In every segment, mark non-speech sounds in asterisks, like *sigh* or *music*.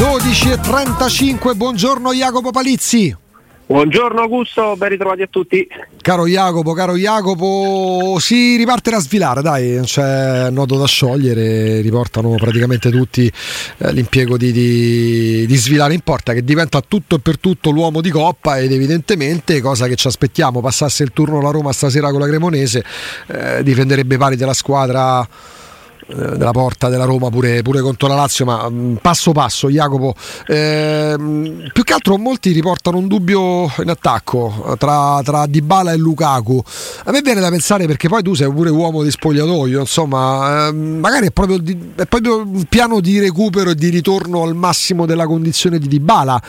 12.35, buongiorno Jacopo Palizzi. Buongiorno Augusto, ben ritrovati a tutti. Caro Jacopo, caro Jacopo, si riparte a svilare, dai, non c'è nodo da sciogliere, riportano praticamente tutti eh, l'impiego di, di, di, Svilare in porta che diventa tutto e per tutto l'uomo di coppa ed evidentemente, cosa che ci aspettiamo, passasse il turno la Roma stasera con la Cremonese, eh, difenderebbe pari della squadra della porta della Roma pure, pure contro la Lazio, ma mm, passo passo, Jacopo. Eh, più che altro molti riportano un dubbio in attacco tra, tra Dybala e Lukaku. A me viene da pensare perché poi tu sei pure uomo di spogliatoio, insomma, eh, magari è proprio, di, è proprio un piano di recupero e di ritorno al massimo della condizione di Dybala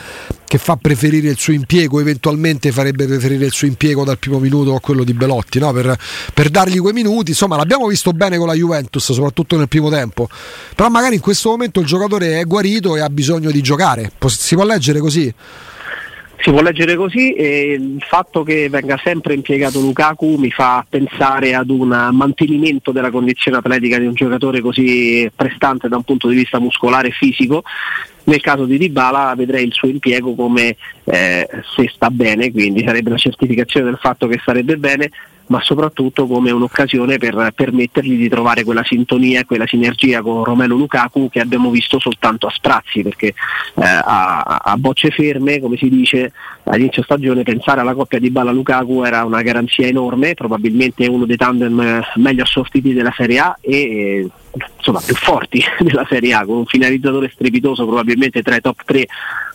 che fa preferire il suo impiego, eventualmente farebbe preferire il suo impiego dal primo minuto a quello di Belotti, no? per, per dargli quei minuti. Insomma, l'abbiamo visto bene con la Juventus, soprattutto nel primo tempo. Però magari in questo momento il giocatore è guarito e ha bisogno di giocare. Si può leggere così? Si può leggere così e il fatto che venga sempre impiegato Lukaku mi fa pensare ad un mantenimento della condizione atletica di un giocatore così prestante da un punto di vista muscolare e fisico. Nel caso di Dybala vedrei il suo impiego come eh, se sta bene, quindi sarebbe la certificazione del fatto che starebbe bene, ma soprattutto come un'occasione per permettergli di trovare quella sintonia e quella sinergia con Romelo Lukaku che abbiamo visto soltanto a sprazzi, perché eh, a, a, bocce ferme, come si dice all'inizio stagione, pensare alla coppia di Balla Lukaku era una garanzia enorme, probabilmente uno dei tandem meglio assortiti della Serie A e insomma più forti *laughs* della Serie A, con un finalizzatore strepitoso probabilmente tra i top 3,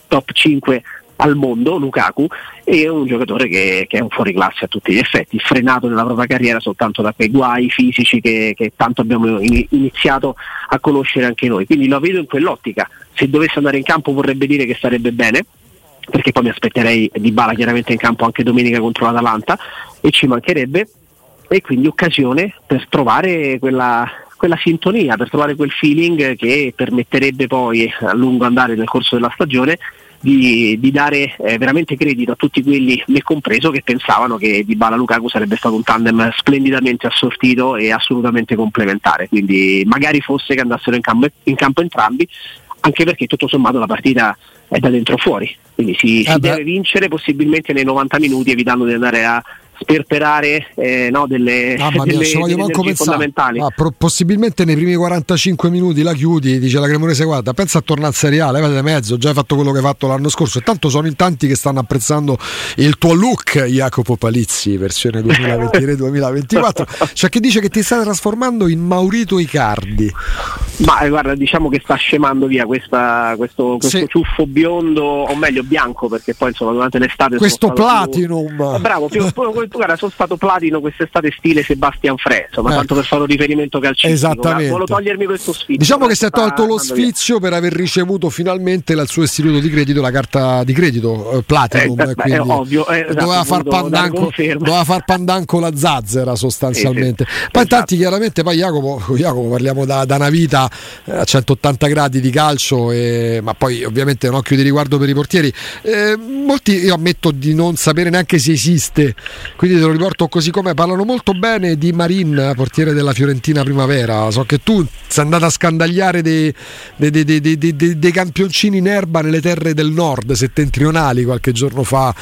top 5 al mondo, Lukaku, e un giocatore che, che, è un fuoriclasse a tutti gli effetti, frenato nella propria carriera soltanto da quei guai fisici che, che tanto abbiamo iniziato a conoscere anche noi. Quindi lo vedo in quell'ottica. Se dovesse andare in campo vorrebbe dire che sarebbe bene, perché poi mi aspetterei di Bala chiaramente in campo anche domenica contro l'Atalanta e ci mancherebbe e quindi occasione per trovare quella, quella sintonia, per trovare quel feeling che permetterebbe poi a lungo andare nel corso della stagione di, di dare eh, veramente credito a tutti quelli, me compreso, che pensavano che Di Bala Lukaku sarebbe stato un tandem splendidamente assortito e assolutamente complementare. Quindi magari fosse che andassero in campo, in campo entrambi, anche perché tutto sommato la partita è da dentro fuori, quindi si, si deve vincere possibilmente nei 90 minuti evitando di andare a sperperare eh, no, delle, Mamma mia, delle, delle fondamentali. Ah, pro- possibilmente nei primi 45 minuti la chiudi, dice la Cremonese guarda, pensa a tornare a Serie A, levate mezzo, già hai fatto quello che hai fatto l'anno scorso e tanto sono in tanti che stanno apprezzando il tuo look Jacopo Palizzi, versione 2023-2024, cioè che dice che ti stai trasformando in Maurito Icardi. Ma eh, guarda, diciamo che sta scemando via questa, questo, questo sì. ciuffo biondo, o meglio bianco, perché poi insomma durante l'estate... Questo platinum! Più... Eh, bravo, più, più, guarda, sono stato platino quest'estate stile Sebastian Fre, insomma, ecco. tanto per fare un riferimento calcistico. Esattamente. Volevo togliermi questo sfizio. Diciamo che si è tolto lo sfizio per aver ricevuto finalmente dal suo istituto di credito la carta di credito eh, Platinum. Eh, beh, è ovvio, eh, esatto, doveva, far pandanco, doveva, far pandanco, la zazzera sostanzialmente. Sì, sì. Poi esatto. tanti chiaramente, poi Jacopo, Jacopo parliamo da, da, una vita eh, a 180 gradi di calcio, e, ma poi ovviamente un occhio di riguardo per i portieri. Eh, molti io ammetto di non sapere neanche se esiste quindi te lo riporto così come parlano molto bene di Marin, portiere della Fiorentina Primavera. So che tu sei andato a scandagliare dei, dei, dei, dei, campioncini in erba nelle terre del nord settentrionali qualche giorno fa.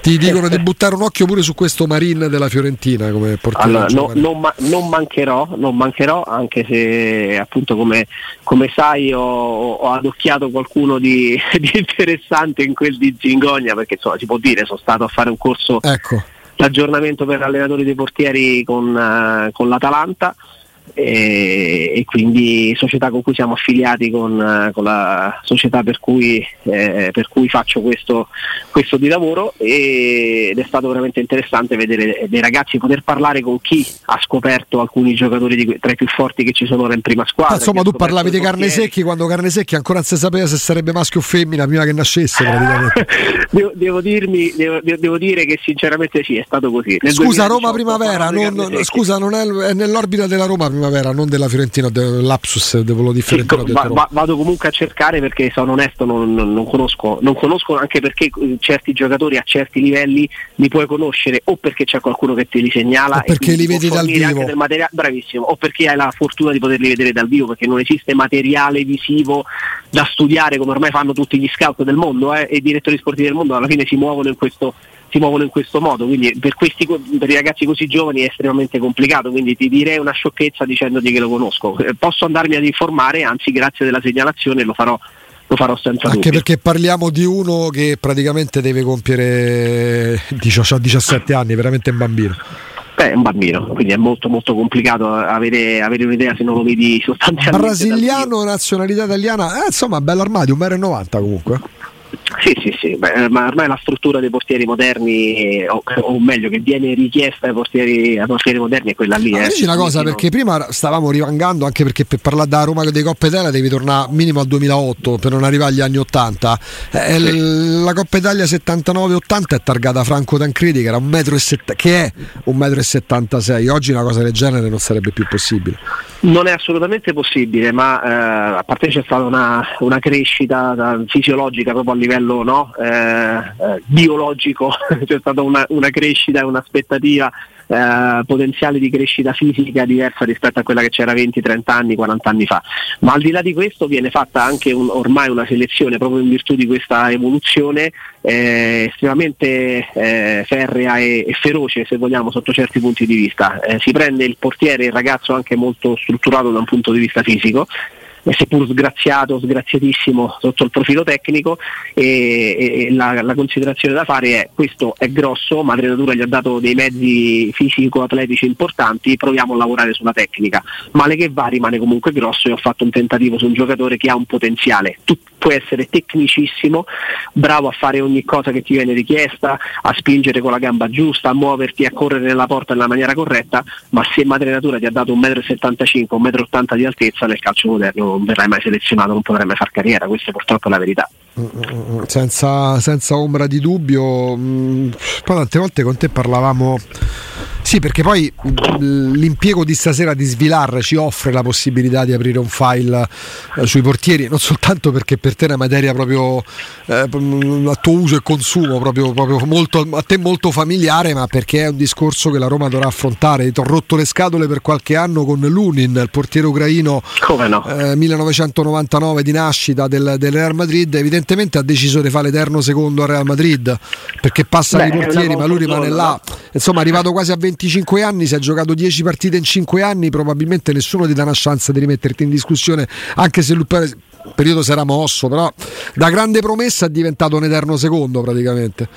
Ti dicono di buttare un occhio pure su questo Marin della Fiorentina come portiere. Allora, no, non, ma, non, mancherò, non mancherò, anche se appunto come, come sai ho, ho, adocchiato qualcuno di, *laughs* di, interessante in quel di Zingogna, perché insomma si può dire, sono stato a fare un corso ecco l'aggiornamento per allenatori dei portieri con, uh, con l'Atalanta e, e, quindi società con cui siamo affiliati con, con la società per cui, eh, per cui faccio questo, questo, di lavoro e, ed è stato veramente interessante vedere dei ragazzi poter parlare con chi ha scoperto alcuni giocatori di, tra i più forti che ci sono ora in prima squadra. insomma tu parlavi di Carne Secchi quando Carne Secchi ancora non si sapeva se sarebbe maschio o femmina prima che nascesse praticamente. *laughs* devo, devo, dirmi, devo, devo, dire che sinceramente sì, è stato così. Nel scusa Roma Primavera, non, scusa non è, è nell'orbita della Roma primavera, non della Fiorentina, dell'Apsus, devo differenziare. Sì, va, va, vado comunque a cercare perché sono onesto, non, non, non, conosco, non conosco anche perché eh, certi giocatori a certi livelli li puoi conoscere o perché c'è qualcuno che te li segnala o perché li vedi dal vivo. Materiale, bravissimo, o perché hai la fortuna di poterli vedere dal vivo perché non esiste materiale visivo da studiare come ormai fanno tutti gli scout del mondo eh, e i direttori sportivi del mondo alla fine si muovono in questo si muovono in questo modo, quindi per, questi, per i ragazzi così giovani è estremamente complicato, quindi ti direi una sciocchezza dicendoti che lo conosco. Eh, posso andarmi ad informare, anzi grazie della segnalazione lo farò lo farò senza Anche dubbio. perché parliamo di uno che praticamente deve compiere 17 anni, veramente un bambino. Beh, è un bambino, quindi è molto molto complicato avere, avere un'idea se non lo vedi *laughs* sostanzialmente. Brasiliano, nazionalità italiana, eh, insomma, bello armadio, 1,90 m comunque. Sì, sì, sì, Beh, ma ormai la struttura dei portieri moderni, o, o, meglio che viene richiesta ai portieri, ai portieri moderni è quella lì. Ma eh. dici una cosa, perché prima stavamo rivangando, anche perché per parlare da Roma dei Coppa Italia devi tornare minimo al 2008 per non arrivare agli anni 80. Eh, sì. La Coppa Italia 79-80 è targata Franco Tancredi che, era un metro e set- che è 1,76 m. Oggi una cosa del genere non sarebbe più possibile. Non è assolutamente possibile, ma eh, a parte c'è stata una, una crescita fisiologica proprio a livello no, eh, eh, biologico, *laughs* c'è stata una, una crescita e un'aspettativa eh, potenziale di crescita fisica diversa rispetto a quella che c'era 20, 30 anni, 40 anni fa. Ma al di là di questo viene fatta anche un, ormai una selezione proprio in virtù di questa evoluzione eh, estremamente eh, ferrea e, e, feroce se vogliamo sotto certi punti di vista. Eh, si prende il portiere, il ragazzo anche molto strutturato da un punto di vista fisico seppur sgraziato, sgraziatissimo sotto il profilo tecnico e, e la, la, considerazione da fare è questo è grosso, Madre Natura gli ha dato dei mezzi fisico-atletici importanti, proviamo a lavorare sulla tecnica, male che va rimane comunque grosso e ho fatto un tentativo su un giocatore che ha un potenziale, tu puoi essere tecnicissimo, bravo a fare ogni cosa che ti viene richiesta, a spingere con la gamba giusta, a muoverti, a correre nella porta nella maniera corretta, ma se Madre Natura ti ha dato 1,75 m, 1,80 m di altezza nel calcio moderno non verrai mai selezionato, non potrai mai fare carriera, questa purtroppo è la verità. Senza, senza ombra di dubbio, mm, poi tante volte con te parlavamo sì, perché poi l'impiego di stasera di Svilar ci offre la possibilità di aprire un file eh, sui portieri, non soltanto perché per te è una materia proprio eh, a tuo uso e consumo, proprio, proprio molto, a te molto familiare, ma perché è un discorso che la Roma dovrà affrontare. Ti ho rotto le scatole per qualche anno con Lunin, il portiere ucraino no? eh, 1999 di nascita del, del, Real Madrid. Evidentemente ha deciso di fare l'eterno secondo al Real Madrid perché passano i portieri, ma lui rimane là. Insomma, è arrivato quasi a 20 25 anni, se hai giocato 10 partite in 5 anni, probabilmente nessuno ti dà una chance di rimetterti in discussione, anche se per periodo si era mosso, però da grande promessa è diventato un eterno secondo praticamente.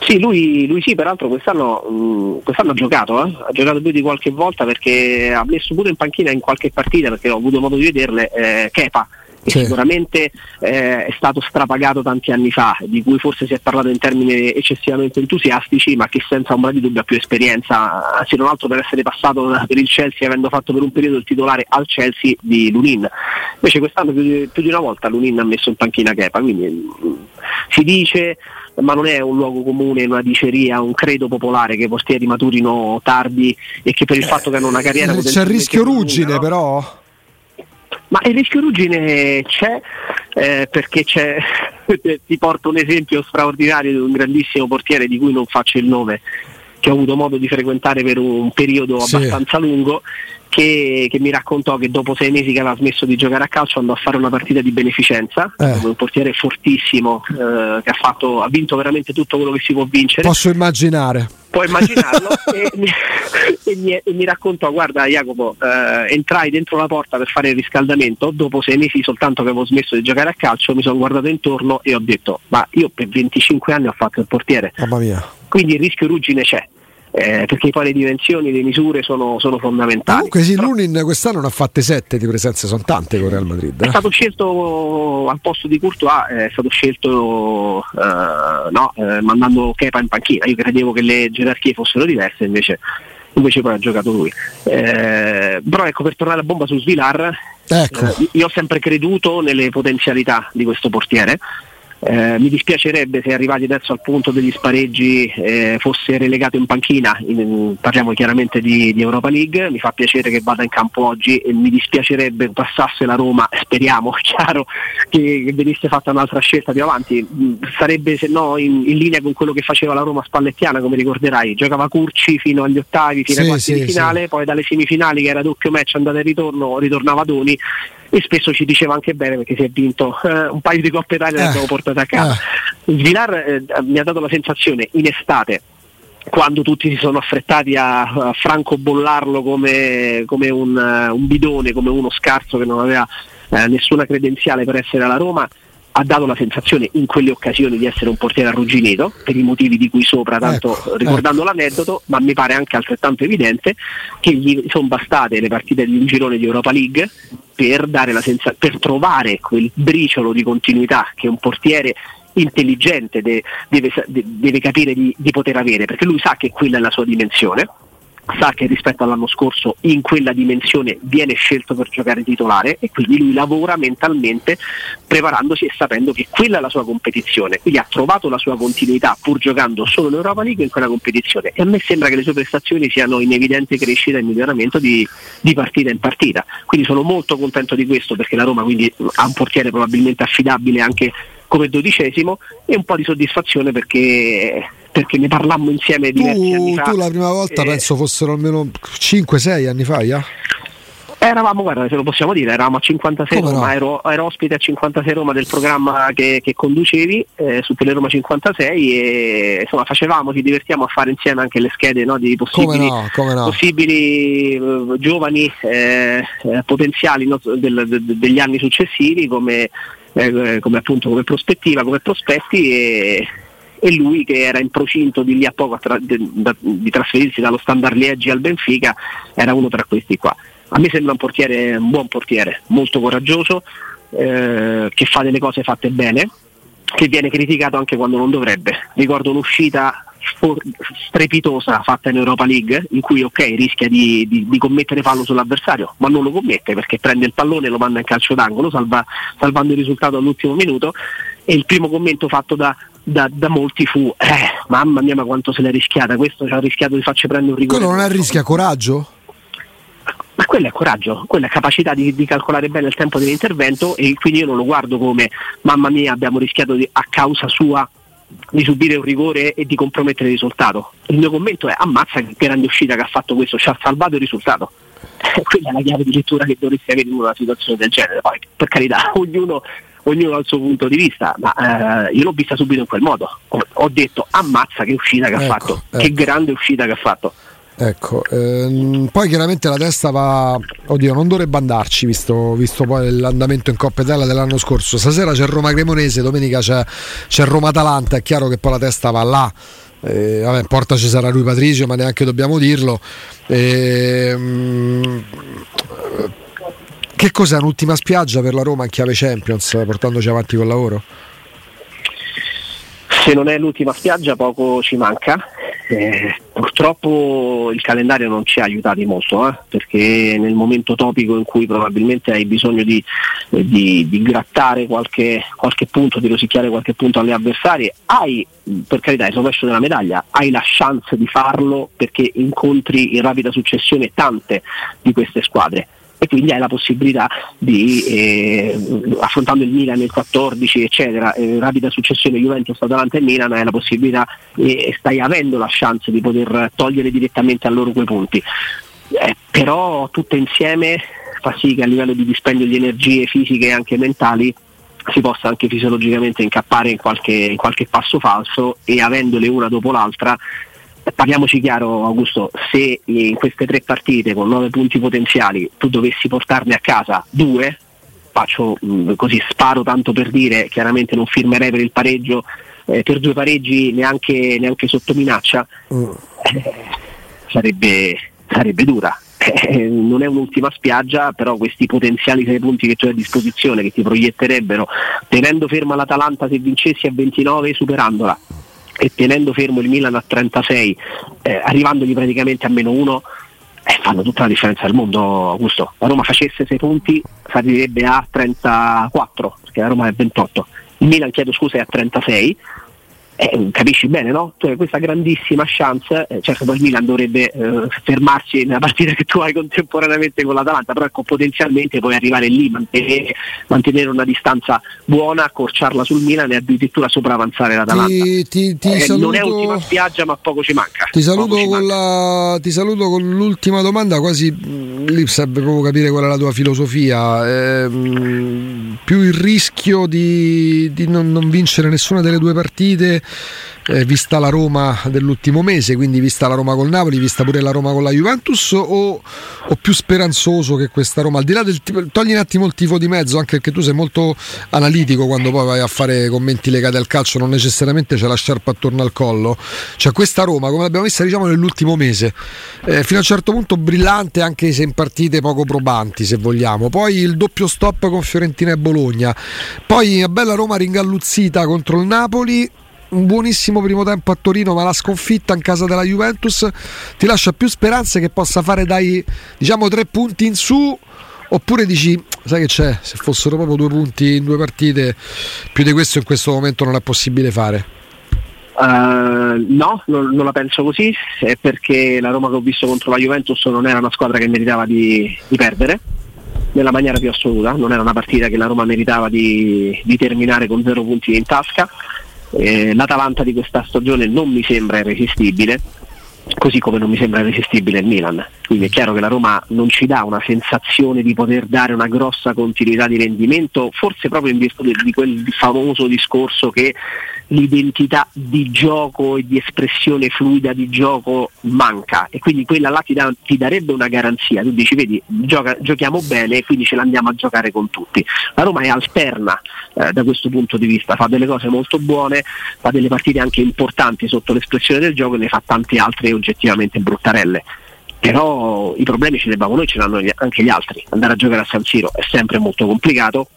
Sì, lui, lui sì, peraltro quest'anno, mh, quest'anno ha giocato, eh? ha giocato più di qualche volta perché ha messo pure in panchina in qualche partita, perché ho avuto modo di vederle, eh, Kepa sì. sicuramente eh, è stato strapagato tanti anni fa, di cui forse si è parlato in termini eccessivamente entusiastici, ma che senza ombra di dubbio ha più esperienza, se non altro per essere passato per il Chelsea avendo fatto per un periodo il titolare al Chelsea di Lunin. Invece quest'anno più di, più di una volta Lunin ha messo in panchina Kepa, quindi mm, si dice ma non è un luogo comune, una diceria, un credo popolare che i portieri maturino tardi e che per il fatto che hanno una carriera... C'è il rischio ruggine no? però? Ma il rischio ruggine c'è eh, perché c'è, *laughs* ti porto un esempio straordinario di un grandissimo portiere di cui non faccio il nome, che ho avuto modo di frequentare per un periodo sì. abbastanza lungo, che, che, mi raccontò che dopo sei mesi che aveva smesso di giocare a calcio andò a fare una partita di beneficenza, eh. un portiere fortissimo eh, che ha, fatto, ha vinto veramente tutto quello che si può vincere. Posso immaginare puoi immaginarlo *laughs* e, mi, *laughs* e, mi, e, mi, raccontò guarda Jacopo eh, entrai dentro la porta per fare il riscaldamento dopo sei mesi soltanto che avevo smesso di giocare a calcio mi sono guardato intorno e ho detto ma io per 25 anni ho fatto il portiere quindi il rischio ruggine c'è eh, perché poi le dimensioni, le misure sono, sono fondamentali. Comunque sì, Lunin quest'anno ne ha fatte sette di presenze, sono tante con Real Madrid. Eh? È stato scelto al posto di Courtois, è stato scelto eh, no, eh, mandando Kepa in panchina, io credevo che le gerarchie fossero diverse, invece, invece poi ha giocato lui. Eh, però ecco, per tornare a bomba su Svilar, ecco. Eh, io ho sempre creduto nelle potenzialità di questo portiere Eh, mi dispiacerebbe se arrivati adesso al punto degli spareggi eh, fosse relegato in panchina, in, parliamo chiaramente di, di, Europa League, mi fa piacere che vada in campo oggi e mi dispiacerebbe passasse la Roma, speriamo, *laughs* chiaro, che, che venisse fatta un'altra scelta più avanti, mm, sarebbe se no in, in, linea con quello che faceva la Roma spallettiana, come ricorderai, giocava Curci fino agli ottavi, fino sì, ai quarti sì, di finale, sì. poi dalle semifinali che era doppio match andata e ritorno, ritornava Doni e spesso ci diceva anche bene perché si è vinto eh, un paio di Coppe Italia e eh, abbiamo portato a casa. Eh. Svilar eh, mi ha dato la sensazione in estate quando tutti si sono affrettati a, a francobollarlo come, come un, un, bidone, come uno scarso che non aveva uh, nessuna credenziale per essere alla Roma, ha dato la sensazione in quelle occasioni di essere un portiere arrugginito per i motivi di cui sopra, tanto ecco, ricordando ecco. l'aneddoto, ma mi pare anche altrettanto evidente che gli sono bastate le partite di un girone di Europa League per, senza- per trovare quel briciolo di continuità che un portiere intelligente de- deve, deve, capire di, di poter avere, perché lui sa che quella è la sua dimensione sa che rispetto all'anno scorso in quella dimensione viene scelto per giocare titolare e quindi lui lavora mentalmente preparandosi e sapendo che quella è la sua competizione, quindi ha trovato la sua continuità pur giocando solo in Europa League in quella competizione e a me sembra che le sue prestazioni siano in evidente crescita e miglioramento di, di partita in partita, quindi sono molto contento di questo perché la Roma quindi ha un portiere probabilmente affidabile anche come dodicesimo e un po' di soddisfazione perché perché ne parlammo insieme diversi tu, anni fa. Tu la prima volta eh, penso fossero almeno 5-6 anni fa, yeah? Eravamo, guarda, se lo possiamo dire, eravamo a 56 Come Roma, no? ero, ero, ospite a 56 Roma del programma che, che conducevi eh, su Teleroma 56 e insomma facevamo, ci divertiamo a fare insieme anche le schede no, di possibili, no? No? possibili uh, giovani eh, eh, potenziali del, de, degli anni successivi come, eh, come, appunto, come prospettiva, come prospetti e, e lui che era in procinto di lì a poco tra, di, di trasferirsi dallo Standard Liegi al Benfica era uno tra questi qua. A me sembra un portiere, un buon portiere, molto coraggioso, eh, che fa delle cose fatte bene, che viene criticato anche quando non dovrebbe. Ricordo un'uscita strepitosa fatta in Europa League in cui ok rischia di, di, di, commettere fallo sull'avversario ma non lo commette perché prende il pallone e lo manda in calcio d'angolo salva, salvando il risultato all'ultimo minuto e il primo commento fatto da, da, da, molti fu eh, mamma mia ma quanto se l'è rischiata questo ci ha rischiato di farci prendere un rigore quello non è rischia coraggio? ma quello è coraggio, quella è capacità di, di, calcolare bene il tempo dell'intervento e quindi io non lo guardo come mamma mia abbiamo rischiato di, a causa sua di subire un rigore e di compromettere il risultato. Il mio commento è ammazza che grande uscita che ha fatto questo, ci ha salvato il risultato. *laughs* Quella è la chiave di lettura che dovresti avere in una situazione del genere. Poi, per carità, *laughs* ognuno ognuno ha il suo punto di vista, ma eh, io l'ho vista subito in quel modo. Ho, ho detto ammazza che uscita che ecco, ha fatto, ecco. che grande uscita che ha fatto. Ecco, ehm, poi chiaramente la testa va, oddio, non dovrebbe andarci visto, visto poi l'andamento in Coppa Italia dell'anno scorso. Stasera c'è Roma Cremonese, domenica c'è, c'è Roma Atalanta, è chiaro che poi la testa va là. Eh, vabbè, in porta ci sarà lui Patricio, ma neanche dobbiamo dirlo. Eh, che cos'è un'ultima spiaggia per la Roma in chiave Champions, portandoci avanti col lavoro? Se non è l'ultima spiaggia poco ci manca. Eh, purtroppo il calendario non ci ha aiutati molto eh, perché nel momento topico in cui probabilmente hai bisogno di, eh, di, di grattare qualche, qualche, punto, di rosicchiare qualche punto alle avversarie, hai per carità il rovescio della medaglia, hai la chance di farlo perché incontri in rapida successione tante di queste squadre e quindi hai la possibilità di, eh, affrontando il Milan nel 14 eccetera, eh, rapida successione Juventus, Atalanta e Milan, hai la possibilità e eh, stai avendo la chance di poter togliere direttamente a loro quei punti. Eh, però tutte insieme fa sì che a livello di dispendio di energie fisiche e anche mentali si possa anche fisiologicamente incappare in qualche, in qualche passo falso e avendole una dopo l'altra parliamoci chiaro Augusto, se in queste tre partite con nove punti potenziali tu dovessi portarne a casa due, faccio mm, così sparo tanto per dire, chiaramente non firmerei per il pareggio, eh, per due pareggi neanche, neanche sotto minaccia, mm. eh, sarebbe, sarebbe dura. Eh, *laughs* non è un'ultima spiaggia, però questi potenziali sei punti che tu hai a disposizione, che ti proietterebbero, tenendo ferma l'Atalanta se vincessi a 29, superandola e tenendo fermo il Milan a 36, eh, arrivandogli praticamente a meno 1, eh, fanno tutta la differenza del mondo, Augusto. La Roma facesse 6 punti, sarebbe a 34, perché la Roma è 28. Milan chiedo scusa è a 36 eh, capisci bene, no? Cioè, questa grandissima chance, eh, certo poi il Milan dovrebbe eh, fermarsi nella partita che tu hai contemporaneamente con l'Atalanta, però ecco, potenzialmente puoi arrivare lì, mantenere, mantenere, una distanza buona, accorciarla sul Milan e addirittura sopravanzare l'Atalanta. Ti, ti, ti saluto... Eh, non è ultima spiaggia ma poco ci manca. Ti saluto, con, la... ti saluto con l'ultima domanda, quasi mm, lì serve proprio capire qual è la tua filosofia. Ehm, più il rischio di, di non, non vincere nessuna delle due partite eh, vista la Roma dell'ultimo mese, quindi vista la Roma col Napoli, vista pure la Roma con la Juventus, o, o più speranzoso che questa Roma? Al di là del togli un attimo il tifo di mezzo, anche perché tu sei molto analitico quando poi vai a fare commenti legati al calcio, non necessariamente c'è la sciarpa attorno al collo. Cioè questa Roma, come l'abbiamo vista diciamo nell'ultimo mese, eh, fino a un certo punto brillante anche se in partite poco probanti, se vogliamo. Poi il doppio stop con Fiorentina e Bologna. Poi una bella Roma ringalluzzita contro il Napoli un buonissimo primo tempo a Torino, ma la sconfitta in casa della Juventus ti lascia più speranze che possa fare dai diciamo tre punti in su. Oppure dici, sai che c'è, se fossero proprio due punti in due partite, più di questo in questo momento non è possibile fare. Uh, no, non, non, la penso così, è perché la Roma che ho visto contro la Juventus non era una squadra che meritava di, di perdere nella maniera più assoluta, non era una partita che la Roma meritava di, di terminare con zero punti in tasca eh, L'Atalanta di questa stagione non mi sembra irresistibile, così come non mi sembra irresistibile il Milan. Quindi è chiaro che la Roma non ci dà una sensazione di poter dare una grossa continuità di rendimento, forse proprio in virtù di quel famoso discorso che l'identità di gioco e di espressione fluida di gioco manca. E quindi quella là ti, da, ti darebbe una garanzia, tu dici vedi gioca, giochiamo bene e quindi ce l'andiamo a giocare con tutti. La Roma è alterna eh, da questo punto di vista, fa delle cose molto buone, fa delle partite anche importanti sotto l'espressione del gioco e ne fa tante altre oggettivamente bruttarelle. Però i problemi ce li abbiamo noi, ce li hanno anche gli altri. Andare a giocare a San Siro è sempre molto complicato,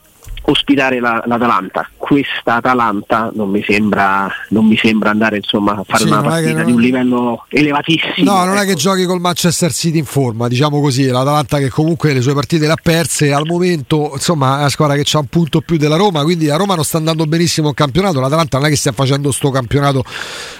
ospitare la, l'Atalanta. Questa Atalanta non mi sembra, non mi sembra andare insomma, a fare sì, una partita non... di un livello elevatissimo. No, non ecco. è che ecco. giochi col Manchester City in forma, diciamo così. L'Atalanta che comunque le sue partite le ha perse al momento, insomma, è una squadra che ha un punto più della Roma, quindi la Roma non sta andando benissimo in campionato. L'Atalanta non è che stia facendo sto campionato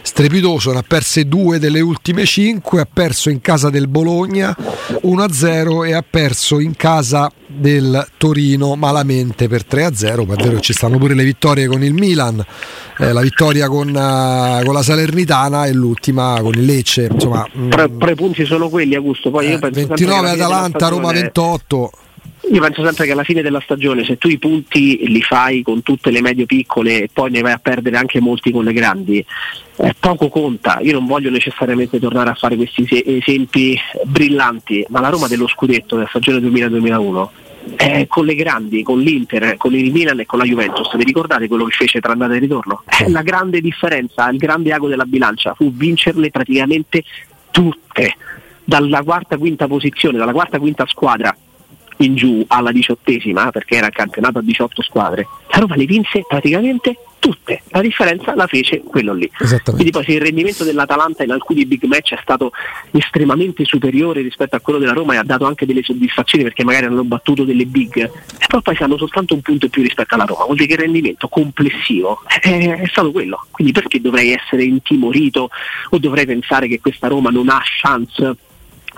strepitoso, ne ha perse due delle ultime cinque, ha perso in casa del Bologna 1-0 e ha perso in casa del Torino malamente per 3-0, ma è vero ci stanno pure le vittorie con il Milan, eh, la vittoria con, uh, con, la Salernitana e l'ultima con il Lecce. Insomma, tre, mm, tre punti sono quelli, Augusto. Poi io eh, penso 29 Atalanta, Roma 28. Io penso sempre che alla fine della stagione, se tu i punti li fai con tutte le medie piccole e poi ne vai a perdere anche molti con le grandi, eh, poco conta. Io non voglio necessariamente tornare a fare questi esempi brillanti, ma la Roma dello scudetto della stagione 2000-2001 eh, con le grandi, con l'Inter, con il Milan e con la Juventus. Vi ricordate quello che fece tra andata e ritorno? Eh, la grande differenza, il grande ago della bilancia fu vincerle praticamente tutte, dalla quarta quinta posizione, dalla quarta quinta squadra in giù alla diciottesima, perché era campionato a 18 squadre. La Roma le vinse praticamente tutte, la differenza la fece quello lì. Quindi poi se il rendimento dell'Atalanta in alcuni big match è stato estremamente superiore rispetto a quello della Roma e ha dato anche delle soddisfazioni perché magari hanno battuto delle big, però poi hanno soltanto un punto in più rispetto alla Roma, vuol dire che il rendimento complessivo è, è stato quello. Quindi perché dovrei essere intimorito o dovrei pensare che questa Roma non ha chance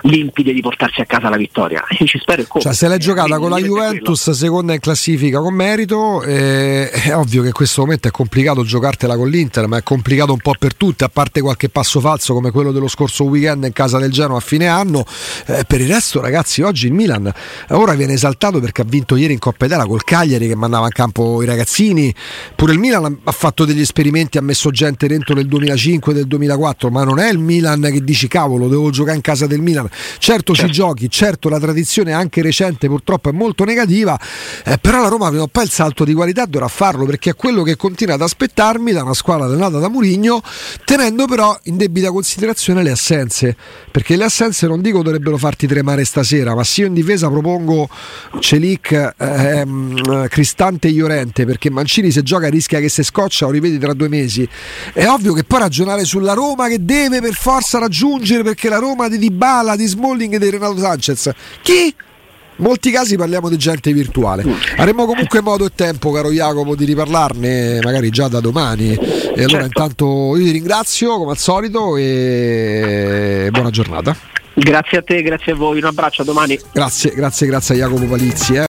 limpide di portarsi a casa la vittoria. *laughs* Io ci spero e Cioè, se l'hai giocata con la Juventus, quello. seconda in classifica con merito, eh, è ovvio che in questo momento è complicato giocartela con l'Inter, ma è complicato un po' per tutti, a parte qualche passo falso come quello dello scorso weekend in casa del Genoa a fine anno. Eh, per il resto, ragazzi, oggi il Milan ora viene esaltato perché ha vinto ieri in Coppa Italia col Cagliari che mandava in campo i ragazzini. Pure il Milan ha fatto degli esperimenti, ha messo gente dentro nel 2005 e del 2004, ma non è il Milan che dici cavolo, devo giocare in casa del Milan Certo, certo. ci giochi, certo la tradizione anche recente purtroppo è molto negativa, eh, però la Roma prima o poi il salto di qualità dovrà farlo perché è quello che continua ad aspettarmi da una squadra allenata da Murigno, tenendo però in debita considerazione le assenze, perché le assenze non dico dovrebbero farti tremare stasera, ma se io in difesa propongo Celic, ehm, Cristante e Iorente, perché Mancini se gioca rischia che se scoccia o rivedi tra due mesi, è ovvio che poi ragionare sulla Roma che deve per forza raggiungere perché la Roma di Dybala, di Smalling e di Renato Sanchez. Chi? molti casi parliamo di gente virtuale. Avremo comunque modo e tempo, caro Jacopo, di riparlarne, magari già da domani. E allora certo. intanto io ti ringrazio come al solito e buona giornata. Grazie a te, grazie a voi, un abbraccio a domani. Grazie, grazie, grazie a Jacopo Palizzi. Eh.